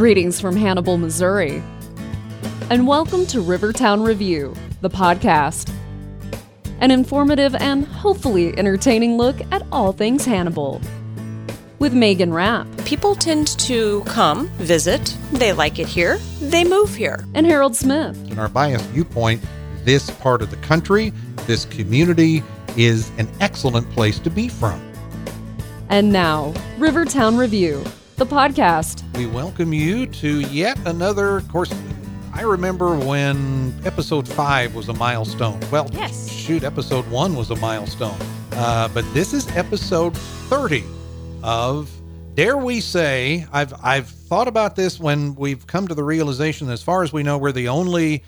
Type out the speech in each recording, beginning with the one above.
Greetings from Hannibal, Missouri. And welcome to Rivertown Review, the podcast. An informative and hopefully entertaining look at all things Hannibal. With Megan Rapp People tend to come, visit, they like it here, they move here. and Harold Smith. in our biased viewpoint, this part of the country, this community is an excellent place to be from. And now, Rivertown Review, the podcast. We welcome you to yet another, of course, I remember when episode five was a milestone. Well, Yes. shoot, episode one was a milestone. Uh, but this is episode 30 of Dare We Say, I've, I've thought about this when we've come to the realization that as far as we know, we're the only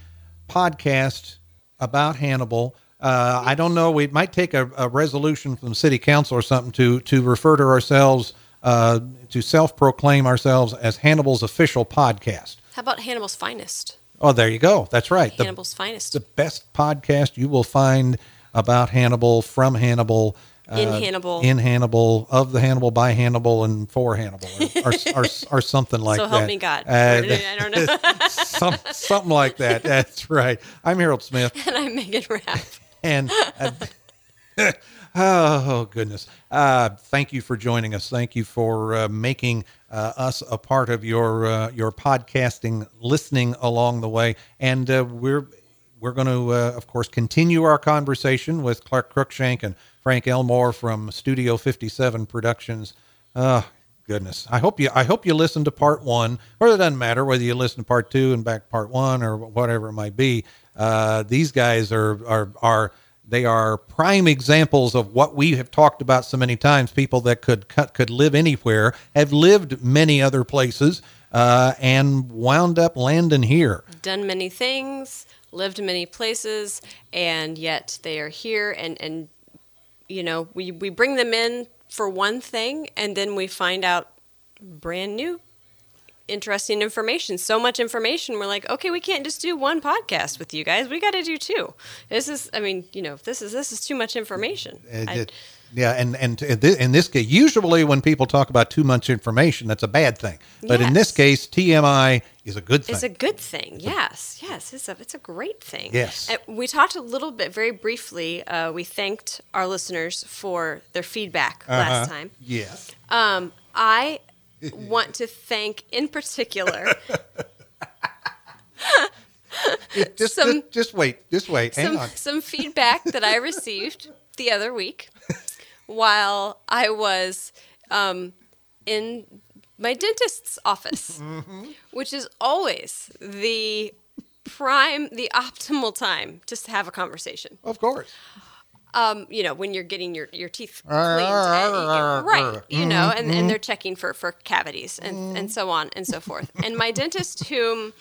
podcast about Hannibal. Uh, I don't know. We might take a, a resolution from city council or something to to refer to ourselves uh, to self-proclaim ourselves as Hannibal's official podcast. How about Hannibal's Finest? Oh, there you go. That's right. The, Hannibal's Finest. the best podcast you will find about Hannibal, from Hannibal, uh, In Hannibal. in Hannibal, of the Hannibal, by Hannibal, and for Hannibal, or, or, or, or something like so that. help me God. Uh, I don't know. some, something like that. That's right. I'm Harold Smith, and I'm Megan Rapp. and uh, oh goodness, uh, thank you for joining us. Thank you for uh, making uh, us a part of your uh, your podcasting, listening along the way, and uh, we're we're going to, uh, of course, continue our conversation with Clark Cruikshank and Frank Elmore from Studio 57 Productions. Oh, goodness. I hope you I hope you listen to part one, or it doesn't matter whether you listen to part two and back part one or whatever it might be. These guys are are are they are prime examples of what we have talked about so many times. People that could cut could live anywhere have lived many other places uh, and wound up landing here. Done many things, lived many places, and yet they are here. And, and you know, we, we bring them in for one thing, and then we find out brand new interesting information so much information we're like okay we can't just do one podcast with you guys we got to do two this is i mean you know this is this is too much information I- it- yeah, and and in this case, usually when people talk about too much information, that's a bad thing. But in this case, TMI is a good thing. It's a good thing. Yes, yes, it's a it's a great thing. Yes. And we talked a little bit, very briefly. Uh, we thanked our listeners for their feedback last Uh-huh. time. Yes. Um, I want to thank, in particular, Just, Some- just just wait. Just wait. Hang some on. some feedback that I received the other week while I was um, in my dentist's office, Mm-hmm. which is always the prime, the optimal time to have a conversation. Of course. Um, you know, when you're getting your, your teeth cleaned, uh, right? You know, and, Mm-hmm. and they're checking for, for cavities and, and so on and so forth. And my dentist, whom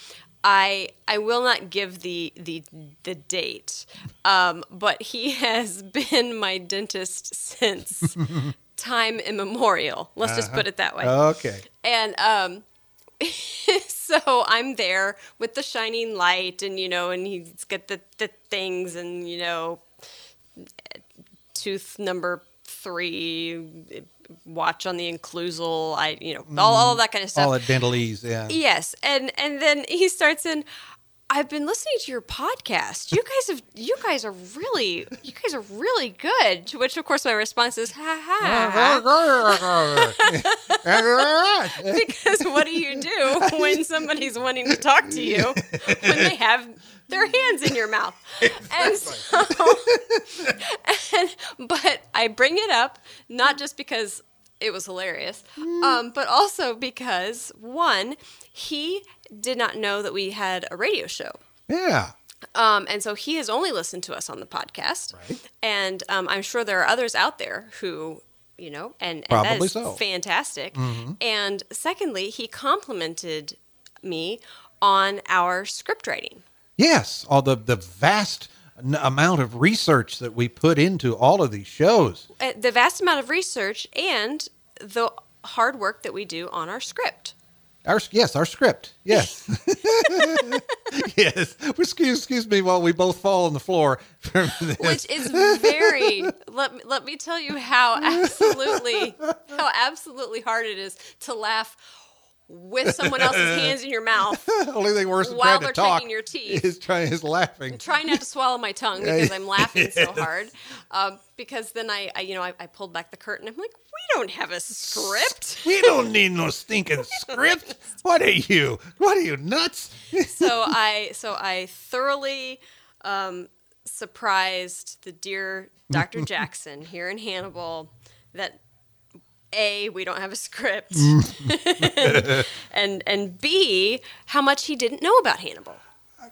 I I will not give the the the date, um, but he has been my dentist since time immemorial. Let's just put it that way. Okay. And um, so I'm there with the shining light, and you know, and he's got the the things, and you know, tooth number three, watch on the occlusal, I you know, all, mm-hmm. all that kind of stuff. All the dentalese. Yeah. Yes, and and then he starts in. I've been listening to your podcast. You guys have, you guys are really, you guys are really good. To which, of course, my response is, ha ha. Because what do you do when somebody's wanting to talk to you when they have their hands in your mouth? And so, and, but I bring it up not just because it was hilarious, um, but also because one, he did not know that we had a radio show. yeah. Um, and so he has only listened to us on the podcast. Right. And um, I'm sure there are others out there who, you know, and, and that is so. fantastic. And secondly, he complimented me on our script writing. Yes. All the the vast amount of research that we put into all of these shows. Uh, the vast amount of research and the hard work that we do on our script. Our yes, our script. Yes. yes. Excuse excuse me while we both fall on the floor which is very let me, let me tell you how absolutely how absolutely hard it is to laugh with someone else's hands in your mouth. Only thing worse than While trying they're talk taking your teeth. is trying is laughing. Try not to swallow my tongue because I'm laughing so hard. Um, because then I, I you know, I, I pulled back the curtain. I'm like, we don't have a script. We don't need no stinking script. What are you? What are you nuts? so I so I thoroughly um, surprised the dear Dr. Jackson here in Hannibal that a we don't have a script and and b how much he didn't know about Hannibal.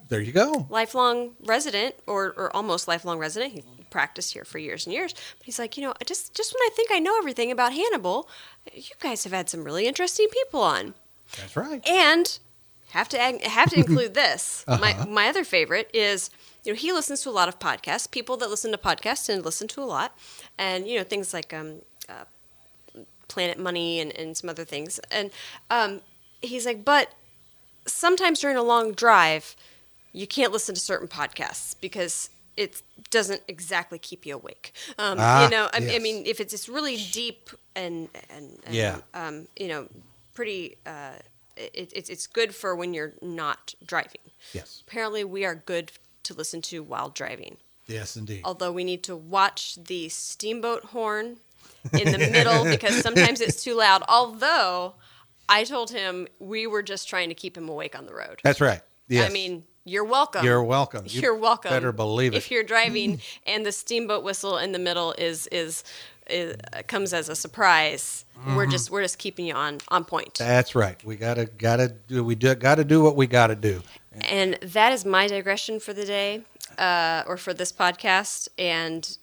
There you go. Lifelong resident or or almost lifelong resident. He practiced here for years and years. But he's like, you know, just just when I think I know everything about Hannibal, you guys have had some really interesting people on. That's right. And have to have to include this. Uh-huh. My my other favorite is you know he listens to a lot of podcasts. People that listen to podcasts and listen to a lot, and you know things like um, uh, Planet Money and, and some other things. And um, he's like, but sometimes during a long drive, you can't listen to certain podcasts because it doesn't exactly keep you awake. Um, Ah, you know, I, I mean, if it's just really deep and and, and Yeah. um, you know, pretty. Uh, it, it's it's good for when you're not driving. Yes. Apparently, we are good to listen to while driving. Yes, indeed. Although we need to watch the steamboat horn in the middle because sometimes it's too loud. Although I told him we were just trying to keep him awake on the road. That's right. Yes. I mean, you're welcome. You're welcome. You You're welcome. better believe it. If you're driving and the steamboat whistle in the middle is is, is comes as a surprise, we're Mm-hmm. just we're just keeping you on on point. That's right. We gotta gotta do we do, gotta do what we gotta do. And that is my digression for the day, uh, or for this podcast. And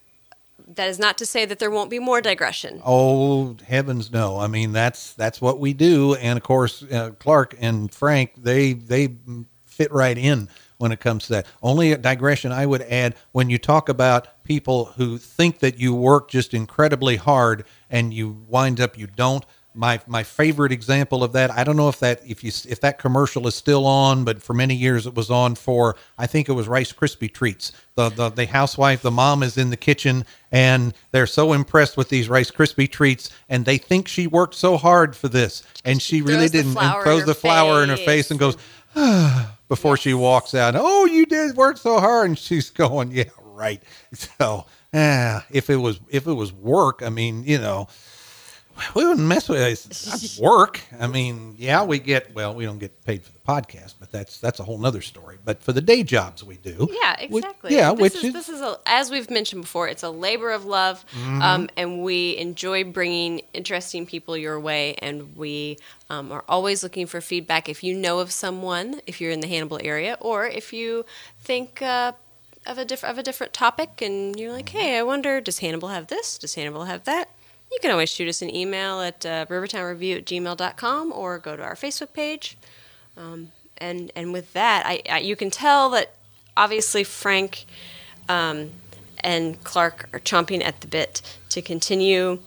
that is not to say that there won't be more digression. Oh heavens, no! I mean that's that's what we do, and of course uh, Clark and Frank they they fit right in when it comes to that. Only a digression I would add when you talk about people who think that you work just incredibly hard and you wind up you don't. My my favorite example of that, I don't know if that if you if that commercial is still on, but for many years it was on for I think it was Rice Krispie treats. The the, the housewife, the mom is in the kitchen and they're so impressed with these Rice Krispie treats and they think she worked so hard for this and she really didn't and throws the flour in her face. and goes before she walks out. Oh, you did work so hard, and she's going, yeah, right. So, ah, if it was if it was work, I mean, you know, we wouldn't mess with it. Work. I mean, yeah, we get well, we don't get paid for the podcast, but that's that's a whole nother story. But for the day jobs we do, Yeah, which- exactly. yeah, this which is, is, this is a, as we've mentioned before, it's a labor of love, Mm-hmm. um, and we enjoy bringing interesting people your way, and we um, are always looking for feedback. If you know of someone, if you're in the Hannibal area, or if you think. Uh, of a different of a different topic, and you're like, "Hey, I wonder, does Hannibal have this? Does Hannibal have that?" You can always shoot us an email at uh, rivertownreview at gmail.com or go to our Facebook page Um, and and with that, I, I you can tell that obviously Frank um, and Clark are chomping at the bit to continue.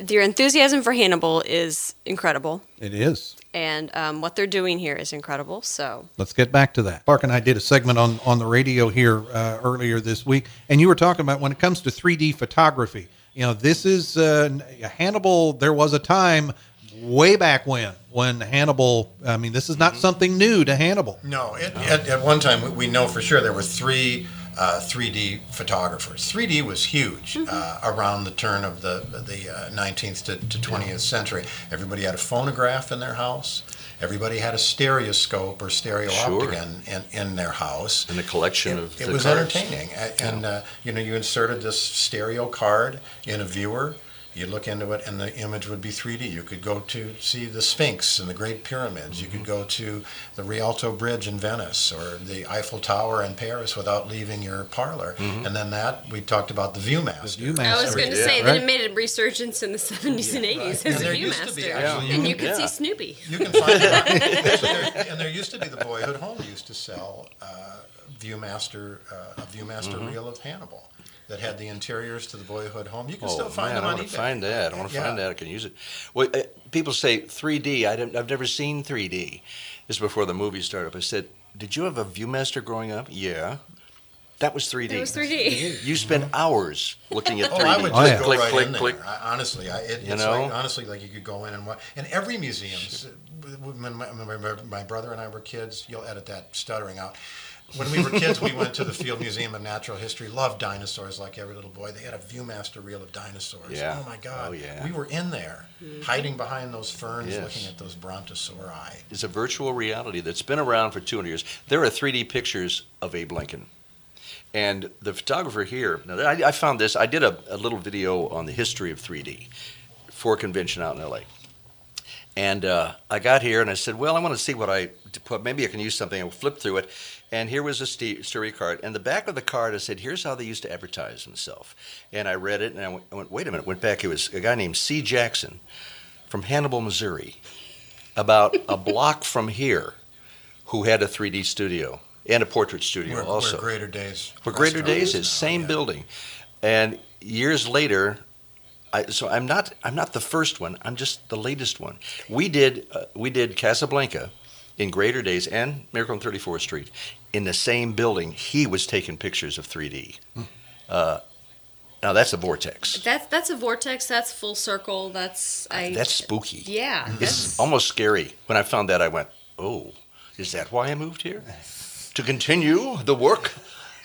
Their enthusiasm for Hannibal is incredible, it is. and um, what they're doing here is incredible. So Let's get back to that. Clark and I did a segment on, on the radio here uh, earlier this week, and you were talking about when it comes to 3D photography. You know, this is uh, Hannibal. There was a time way back when when Hannibal. I mean, this is not something new to Hannibal. No, it, at, at one time we- we know for sure there were three uh, 3D photographers. 3D was huge uh, around the turn of the the uh, 19th to, to 20th century. Everybody had a phonograph in their house. Everybody had a stereoscope or stereo Sure. optic in, in, in their house. And a collection It, of it was cards. entertaining, and uh, you know you inserted this stereo card in a viewer. You look into it, and the image would be 3D. You could go to see the Sphinx and the Great Pyramids. You Mm-hmm. could go to the Rialto Bridge in Venice or the Eiffel Tower in Paris without leaving your parlor. Mm-hmm. And then that we talked about the ViewMaster. Viewmaster. I was going to Yeah. say that Right. it made a resurgence in the 70s and 80s as And a there used to be viewmaster, actually- and you could Yeah. see Snoopy. You can find it. on- actually, there, and there used to be the Boyhood Home used to sell uh, ViewMaster uh, a ViewMaster Mm-hmm. reel of Hannibal that had the interiors to the Boyhood Home. You can Oh still find man, them I on want eBay. to find that. I want to Yeah. find that. I can use it. Well, uh, people say 3D. I I've never seen 3D. This is before the movie started. I said, "Did you have a ViewMaster growing up?" Yeah. That was 3D. It was 3D. Mm-hmm. You spent hours looking at 3D. Oh, I would Oh, just yeah. go click, right click, in there. click. I, honestly, I, it, You it's know? like honestly like you could go in and watch. And every museum's. When my, my, my, my brother and I were kids, you'll edit that stuttering out. When we were kids, we went to the Field Museum of Natural History. Loved dinosaurs like every little boy. They had a ViewMaster reel of dinosaurs. Yeah. Oh my God. Oh, yeah. We were in there, mm-hmm. hiding behind those ferns, Yes. looking at those brontosauri. It's a virtual reality that's been around for 200 years. There are 3D pictures of Abe Lincoln. And the photographer here, now I, I found this, I did a, a little video on the history of 3D for a convention out in LA. And uh, I got here and I said, well, I want to see what I put. Maybe I can use something. I flipped through it. And here was a story card. And the back of the card, I said, here's how they used to advertise themselves. And I read it and I went, I went, wait a minute, went back. It was a guy named C. Jackson from Hannibal, Missouri, about a block from here, who had a 3D studio and a portrait studio Where, also. where Greater Days. Where Greater restaurant Days now, is same yeah. building, and years later, I, so I'm not I'm not the first one. I'm just the latest one. We did uh, we did Casablanca in Greater Days and Miracle on 34th Street in the same building. He was taking pictures of 3D. Uh, now that's a vortex. That's that's a vortex. That's full circle. That's I. That's spooky. yeah. It's almost scary. When I found that, I went, "Oh, is that why I moved here? To continue the work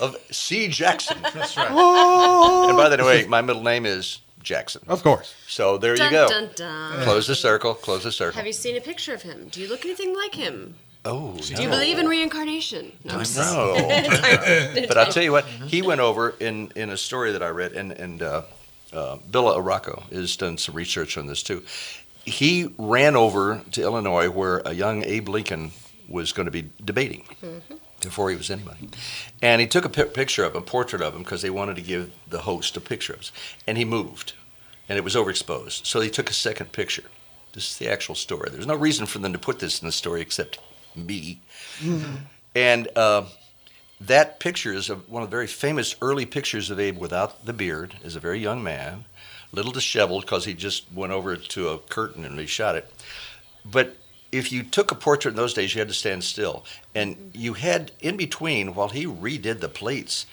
of C. Jackson." That's right. And by the way, my middle name is Jackson. Of course. So there dun, you go. Dun, dun. Close the circle. Close the circle. Have you seen a picture of him? Do you look anything like him? oh, Do you believe in reincarnation? No. I'm just- No. but I'll tell you what. He went over in in a story that I read, and and uh, uh, Bill Aracco has done some research on this too. He ran over to Illinois, where a young Abe Lincoln was going to be debating. Before he was anybody, and he took a picture of him, a portrait of him, because they wanted to give the host a picture of us. And he moved, and it was overexposed. So they took a second picture. This is the actual story. There's no reason for them to put this in the story except me. And uh, that picture is of one of the very famous early pictures of Abe without the beard, as a very young man, little disheveled because he just went over to a curtain and he shot it. But if you took a portrait in those days, you had to stand still. And mm-hmm. you had, in between, while he redid the plates,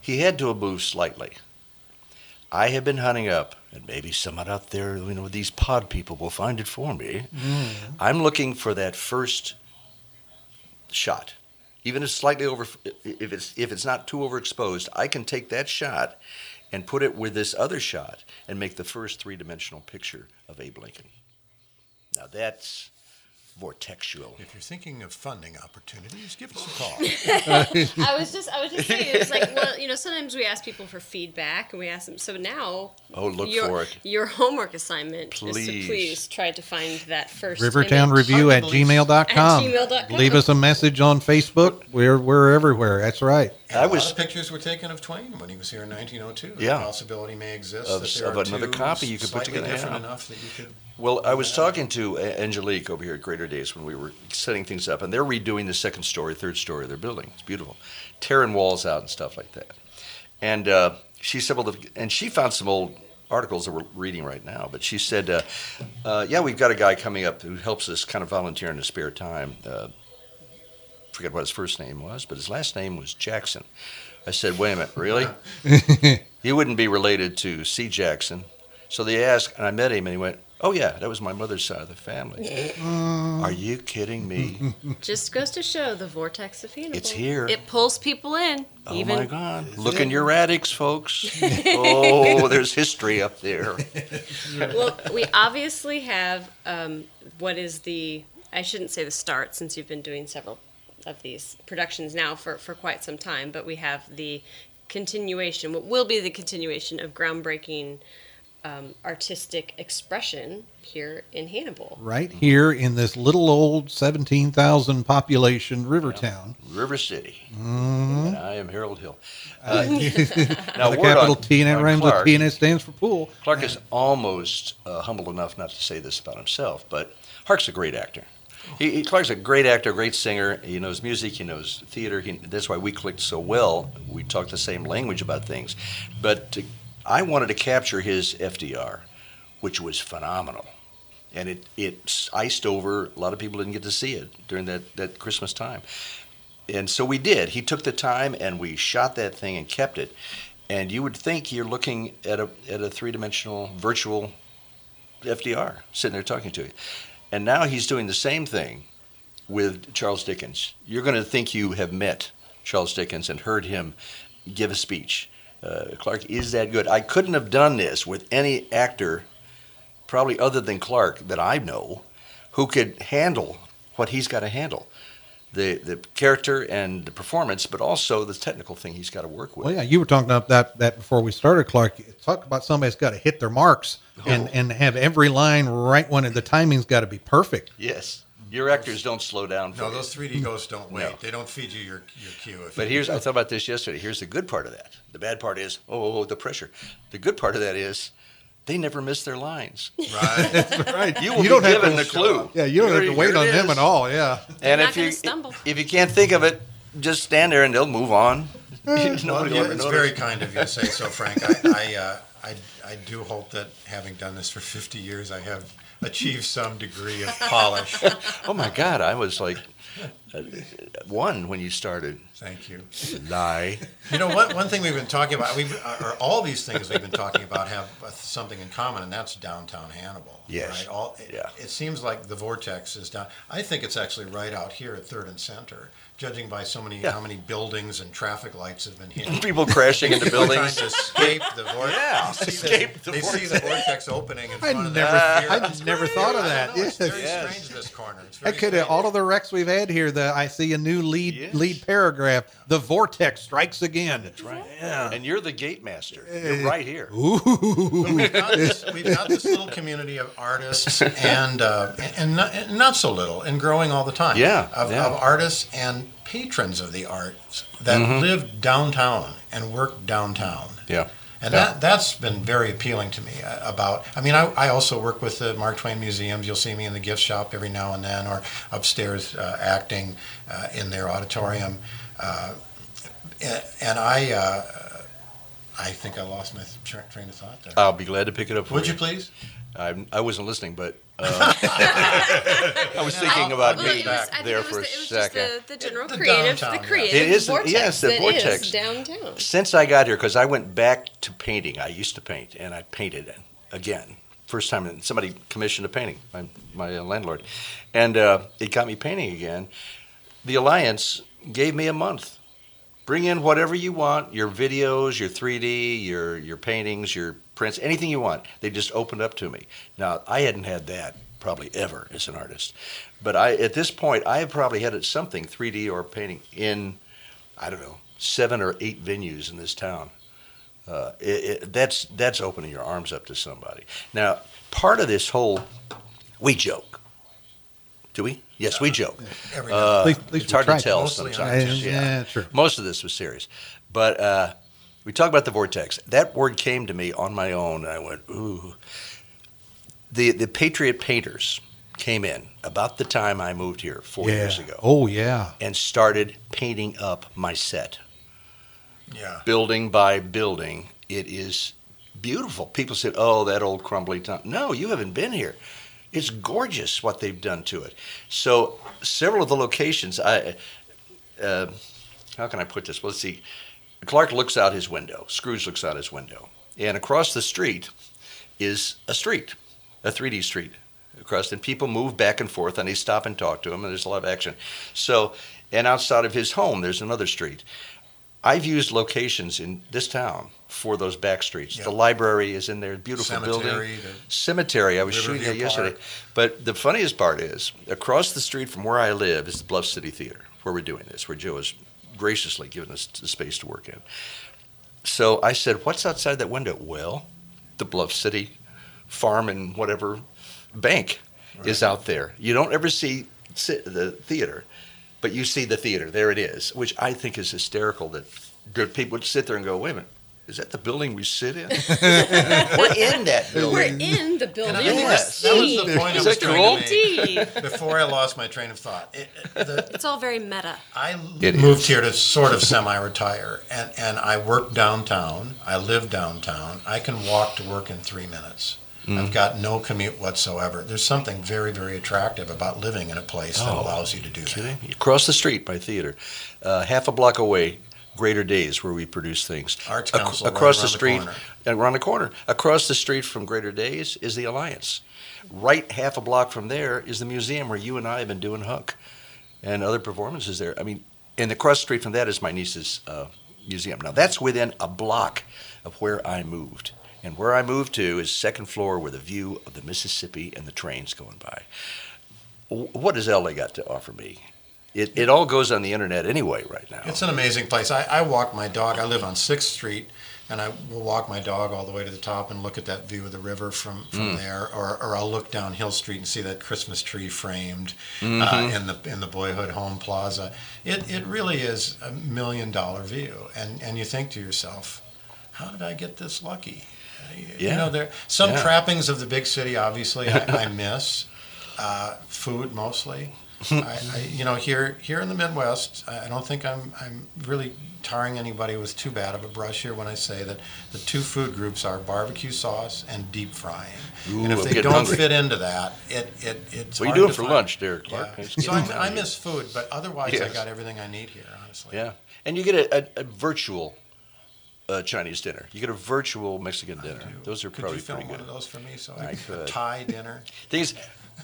he had to have moved slightly. I have been hunting up, and maybe someone out there, you know, these pod people will find it for me. Mm. I'm looking for that first shot. Even if it's slightly over, if it's if it's not too overexposed, I can take that shot and put it with this other shot and make the first three-dimensional picture of Abe Lincoln. Now that's vortexual. If you're thinking of funding opportunities, give us a call. I was just I was just saying it's like well you know sometimes we ask people for feedback and we ask them so now Oh, look your, for it. your homework assignment is Please. to please try to find that first Rivertown image. Review at Hard to believe. gmail.com. At gmail.com. Leave us a message on Facebook. We're, we're everywhere. That's right. And I a was- lot of pictures were taken of Twain when he was here in 1902. Yeah. The possibility may exist Of- that there of are another two copy you could put together, different yeah. enough that you could. Well, I was talking to Angelique over here at Greater Days when we were setting things up, and they're redoing the second story, third story of their building. It's beautiful, tearing walls out and stuff like that. And uh, she said, well, the, and she found some old articles that we're reading right now. But she said, uh, uh, yeah, we've got a guy coming up who helps us kind of volunteer in his spare time. Uh, forget what his first name was, but his last name was Jackson. I said, wait a minute, really? he wouldn't be related to C. Jackson. So they asked, and I met him, and he went, "Oh yeah, that was my mother's side of the family." Are you kidding me? Just goes to show the vortex of Hannibal. It's here. It pulls people in. Oh even my God! Look in your attics, folks. oh, there's history up there. well, we obviously have um, what is the I shouldn't say the start since you've been doing several of these productions now for, for quite some time, but we have the continuation, what will be the continuation of groundbreaking um, artistic expression here in Hannibal. Right here in this little old 17,000 population river town, River City. Mm-hmm. And I am Harold Hill. Uh, now, the capital on- T and it on rhymes with Clark. P and it stands for pool. Clark is almost uh, humble enough not to say this about himself, but Hark's a great actor. He, he, Clark's a great actor, great singer. He knows music, he knows theater. He, that's why we clicked so well. We talk the same language about things. But to, I wanted to capture his FDR, which was phenomenal. And it, it iced over. A lot of people didn't get to see it during that, that Christmas time. and so we did. He took the time and we shot that thing and kept it. And you would think you're looking at a at a three dimensional virtual FDR sitting there talking to you. And now he's doing the same thing with Charles Dickens. You're going to think you have met Charles Dickens and heard him give a speech. Uh, Clark is that good. I couldn't have done this with any actor, probably other than Clark, that I know, who could handle what he's got to handle. The, the character and the performance, but also the technical thing he's got to work with. Well, yeah, you were talking about that that before we started, Clark. Talk about somebody's got to hit their marks and and have every line right when the timing's got to be perfect. Yes, your actors don't slow down. For No, you. those 3D ghosts don't wait. No. They don't feed you your, your cue. If But you- here's I thought about this yesterday. Here's the good part of that. The bad part is oh, oh, oh the pressure. The good part of that is they never miss their lines. right. Right. You will you be don't have given to the clue. Yeah, you don't have to wait on them at all. Yeah. And not if you stumble. if you can't think of it, just stand there and they'll move on. Well, yeah, it's very kind of you to say so, Frank. I, I, uh, I, I do hope that having done this for 50 years, I have achieved some degree of polish. Oh my God, I was like one when you started. Thank you. Lie. You know, one, one thing we've been talking about, we've, or all these things we've been talking about have uh, something in common, and that's downtown Hannibal. Yes. Right? All, it, Yeah. it seems like the vortex is down. I think it's actually right out here at Third and Center, judging by so many Yeah. how many buildings and traffic lights have been hit. People crashing into People trying buildings. to escape the vortex. Yeah, escape the, the they see the vortex opening in I front of never, them. I never thought of I that. know, it's very Yes. strange this corner. It's I could have strange. all of the wrecks we've had here. that I see a new lead Yes. lead paragraph. The vortex strikes again. That's Right. Yeah. And you're the gate master. You're right here. we've got, this, we've got this little community of artists and uh, and, not, and not so little and growing all the time. Yeah, of, yeah. of artists and patrons of the arts that Mm-hmm. live downtown and work downtown. Yeah. And that that's been very appealing to me. uh, About, I mean, I, I also work with the Mark Twain museums. You'll see me in the gift shop every now and then, or upstairs uh, acting uh, in their auditorium. Uh, and, and I, uh, I think I lost my tra- train of thought there. I'll be glad to pick it up for Would you please? I, I wasn't listening, but uh, I was thinking about Well, me it was, I think there it was, for a the, it was second. just the, the general The creative, downtown, the yeah. creative It is- vortex yes, the that vortex. is downtown. Since I got here, because I went back to painting. I used to paint, and I painted again. First time that somebody commissioned a painting, my, my uh, landlord, and uh, it got me painting again. The Alliance gave me a month. Bring in whatever you want, your videos, your 3D, your your paintings, your prints, anything you want. They just opened up to me. Now I hadn't had that probably ever as an artist, but I at this point I have probably had it something 3D or painting in I don't know seven or eight venues in this town. Uh, it, it, that's that's opening your arms up to somebody. Now, part of this whole, we joke. Do we? Yes, we joke. Every Uh, At least- at least it's we hard to try to. tell Mostly sometimes. Yeah, yeah. yeah, true. Most of this was serious, but uh, we talk about the vortex. That word came to me on my own, and I went, "Ooh." The the Patriot Painters came in about the time I moved here four yeah. years ago, Oh yeah. and started painting up my set yeah. building by building. It is beautiful. People said, "Oh, that old crumbly town." No, you haven't been here. It's gorgeous what they've done to it. So several of the locations, I, uh, how can I put this? Well, let's see. Clark looks out his window. Scrooge looks out his window, and across the street is a street, a 3D street across, and people move back and forth, and they stop and talk to him, and there's a lot of action. So, and outside of his home, there's another street. I've used locations in this town for those back streets. Yeah. The library is in there, beautiful Cemetery, building. the- Cemetery, I was shooting it yesterday. But the funniest part is, across the street from where I live is the Bluff City Theater, where we're doing this, where Joe has graciously given us the space to work in. So I said, What's outside that window? Well, the Bluff City Farm and whatever bank is out there. You don't ever see the theater, but you see the theater. There it is, which I think is hysterical that good people would sit there and go, Wait a minute. Is that the building we sit in? We're in that building. We're in the building. And I think We're that's- that was the seeing point I was that trying cool? to make 3D. before I lost my train of thought. It, it- the, It's all very meta. I It moved is. here to sort of semi-retire, and, and I work downtown. I live downtown. I can walk to work in three minutes. I've got no commute whatsoever. There's something very, very attractive about living in a place that Oh, allows you to do that. Kidding? Across the street by theater, uh, half a block away, Greater Days, where we produce things. Arts Council right across the around the street, corner. uh, around the corner. Across the street from Greater Days is the Alliance. Right half a block from there is the museum where you and I have been doing Hook and other performances there. I mean, and across the street from that is my niece's uh, museum. Now that's within a block of where I moved. And where I moved to is second floor with a view of the Mississippi and the trains going by. What does LA got to offer me? It, it all goes on the internet anyway right now. It's an amazing place. I, I walk my dog. I live on Sixth Street, and I will walk my dog all the way to the top and look at that view of the river from, from there. Or, or I'll look down Hill Street and see that Christmas tree framed uh, in the in the Boyhood Home Plaza. It it really is a million dollar view, and and you think to yourself, how did I get this lucky? Uh, You know, there some Yeah. trappings of the big city. Obviously, I, I miss uh, food mostly. I, I, you know, here here in the Midwest, I don't think I'm I'm really tarring anybody with too bad of a brush here when I say that the two food groups are barbecue sauce and deep frying. Ooh, and if they don't hungry. fit into that, it it it's. What are you doing for find. lunch, Derek Clark? Yeah. So I, I miss food, but otherwise I got everything I need here. Honestly. Yeah, and you get a, a, a virtual uh, Chinese dinner. You get a virtual Mexican dinner. Those are Could probably you film pretty one good. of those for me so I I, could. Thai dinner? Thing is,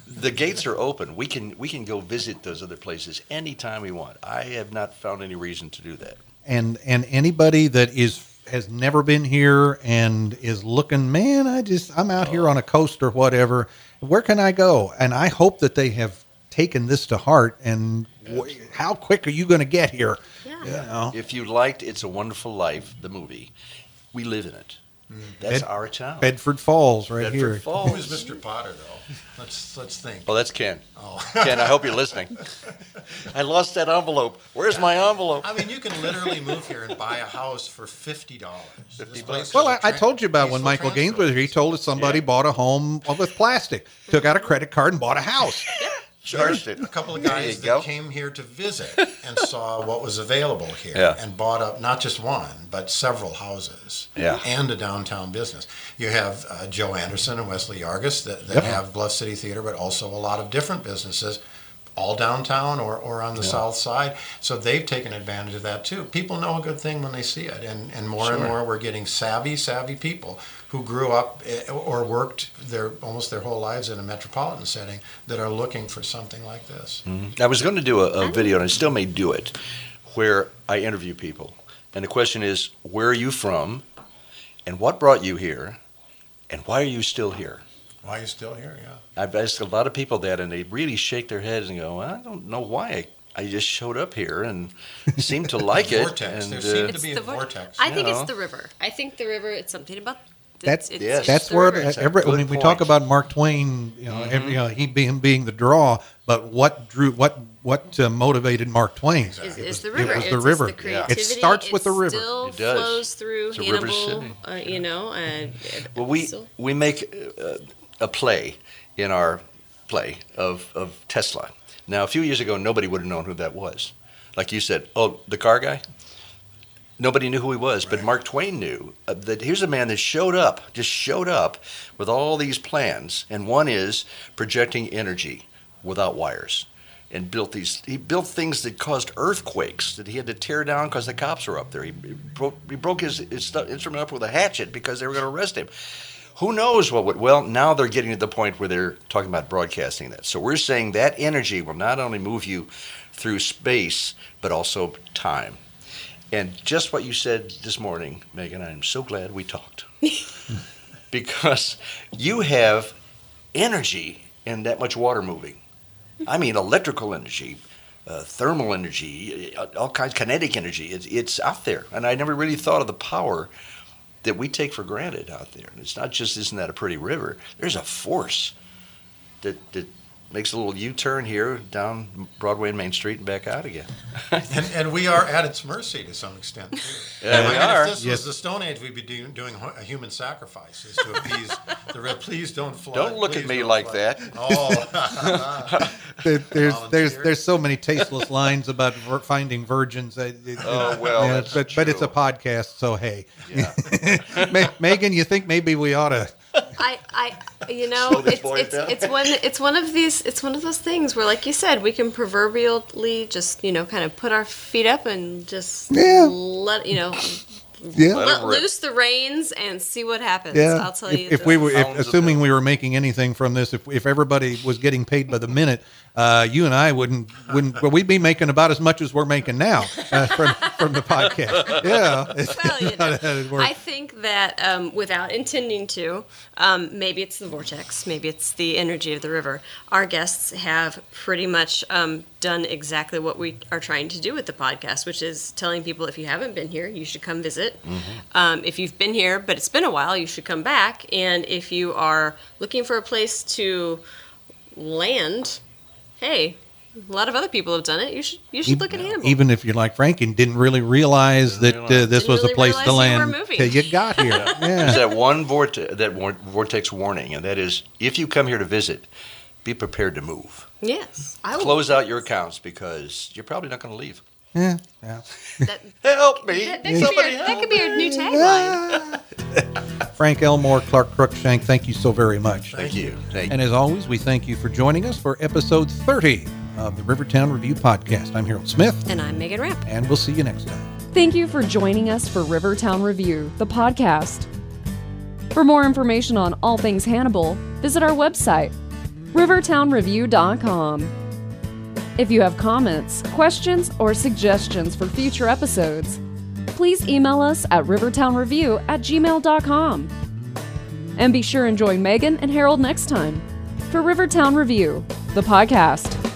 the gates are open. We can we can go visit those other places anytime we want. I have not found any reason to do that. and and anybody that is has never been here and is looking man i just i'm out here on a coast or whatever where can i go and i hope that they have taken this to heart and wh- how quick are you going to get here Yeah. you know? If you liked It's a Wonderful Life, the movie, we live in it. Mm-hmm. That's Bed- our town. bedford falls right Bedford here Who Falls. is Mr. Potter though? Let's let's think. Oh, that's Ken. Oh. Ken, I hope you're listening. I lost that envelope. Where's my envelope? I mean, you can literally move here and buy a house for fifty dollars. Fifty bucks. well, I, I told you about when Michael Gaines was here. He told us somebody Yeah. bought a home with plastic, took out a credit card and bought a house. Charged it. A couple of guys that go. came here to visit and saw what was available here Yeah. and bought up not just one, but several houses Yeah. and a downtown business. You have uh, Joe Anderson and Wesley Yargus that, that Yep. have Bluff City Theater, but also a lot of different businesses, all downtown or, or on the south side. So they've taken advantage of that too. People know a good thing when they see it. And, and more and more we're getting savvy, savvy people who grew up eh, or worked their almost their whole lives in a metropolitan setting that are looking for something like this. I was going to do a, a video, and I still may do it, where I interview people. And the question is, where are you from? And what brought you here? And why are you still here? Why are you still here? Yeah. I've asked a lot of people that, and they really shake their heads and go, well, I don't know why. I, I just showed up here and seemed to like it. Vortex. And, There seemed uh, to be a the vor- vortex. I think you it's the river. I think the river. It's something about. That's- it's, Yes. it's That's where river. That's every, I good mean, we talk about Mark Twain, you know, every, you know, he being being the draw, but what drew what what uh, motivated Mark Twain? is, It is was- the it river. was it's, the river. It's the Yeah. It creativity. starts with the river. Still It does. flows through It's a river Hannibal. city. Uh, you know, and it- Well, we still- we make uh, a play in our play of of Tesla. Now, a few years ago, nobody would have known who that was. Like you said, oh, the car guy. Nobody knew who he was, but Mark Twain knew uh, that here's a man that showed up, just showed up with all these plans, and one is projecting energy without wires, and built these. He built things that caused earthquakes that he had to tear down because the cops were up there. He, broke, he broke his, his instrument up with a hatchet because they were going to arrest him. Who knows what would? Well, now they're getting to the point where they're talking about broadcasting that. So we're saying that energy will not only move you through space, but also time. And just what you said this morning, Megan, I'm so glad we talked. because you have energy in that much water moving. I mean, electrical energy, uh, thermal energy, uh, all kinds kinetic energy. It's, it's out there. And I never really thought of the power that we take for granted out there. And it's not just, isn't that a pretty river? There's a force that, that makes a little U turn here down Broadway and Main Street and back out again. And, and we are at its mercy to some extent. Too. Yeah, I we mean, are. If this Yes. was the Stone Age, we'd be doing, doing a human sacrifices to appease the red. Please don't flood. Don't look at me like flood." that. Oh, There, there's there's there's so many tasteless lines about vir- finding virgins. uh, Oh, well, yeah, that's but but it's a podcast, so hey, Yeah. Ma- Megan, you think maybe we ought to I, I, you know, it's it's, down. it's one it's one of these it's one of those things where, like you said, we can proverbially just you know kind of put our feet up and just Yeah. let you know Yeah. Let let loose the reins and see what happens. Yeah. I'll tell you. if, if we were, if, assuming we were making anything from this, if, if everybody was getting paid by the minute, uh, you and I wouldn't wouldn't. Well, we'd be making about as much as we're making now uh, from from the podcast. Yeah. well, you know, I think that um, without intending to, um, maybe it's the vortex, maybe it's the energy of the river. Our guests have pretty much um, done exactly what we are trying to do with the podcast, which is telling people if you haven't been here, you should come visit. Um, if you've been here, but it's been a while, you should come back. And if you are looking for a place to land, hey. A lot of other people have done it. You should you should look at Hannibal. Even if you're like Frank and didn't really realize that uh, this Didn't was the really place to realize you were land moving. till you got here. There's that one vortex, that vor- vortex warning, and that is if you come here to visit, be prepared to move. yes, I will. Close out your accounts because you're probably not going to leave. Yeah. yeah. That, Help me! that, that could be Somebody your, that could be your new ah. tagline. Frank Elmore, Clark Cruikshank, thank you so very much. Thank you. Thank And as always, we thank you for joining us for episode 30 of the Rivertown Review Podcast. I'm Harold Smith, And I'm Megan Rapp. and we'll see you next time. Thank you for joining us for Rivertown Review, the podcast. For more information on all things Hannibal, visit our website, rivertownreview.com. If you have comments, questions, or suggestions for future episodes, please email us at rivertownreview at gmail.com. And be sure and join Megan and Harold next time for Rivertown Review, the podcast.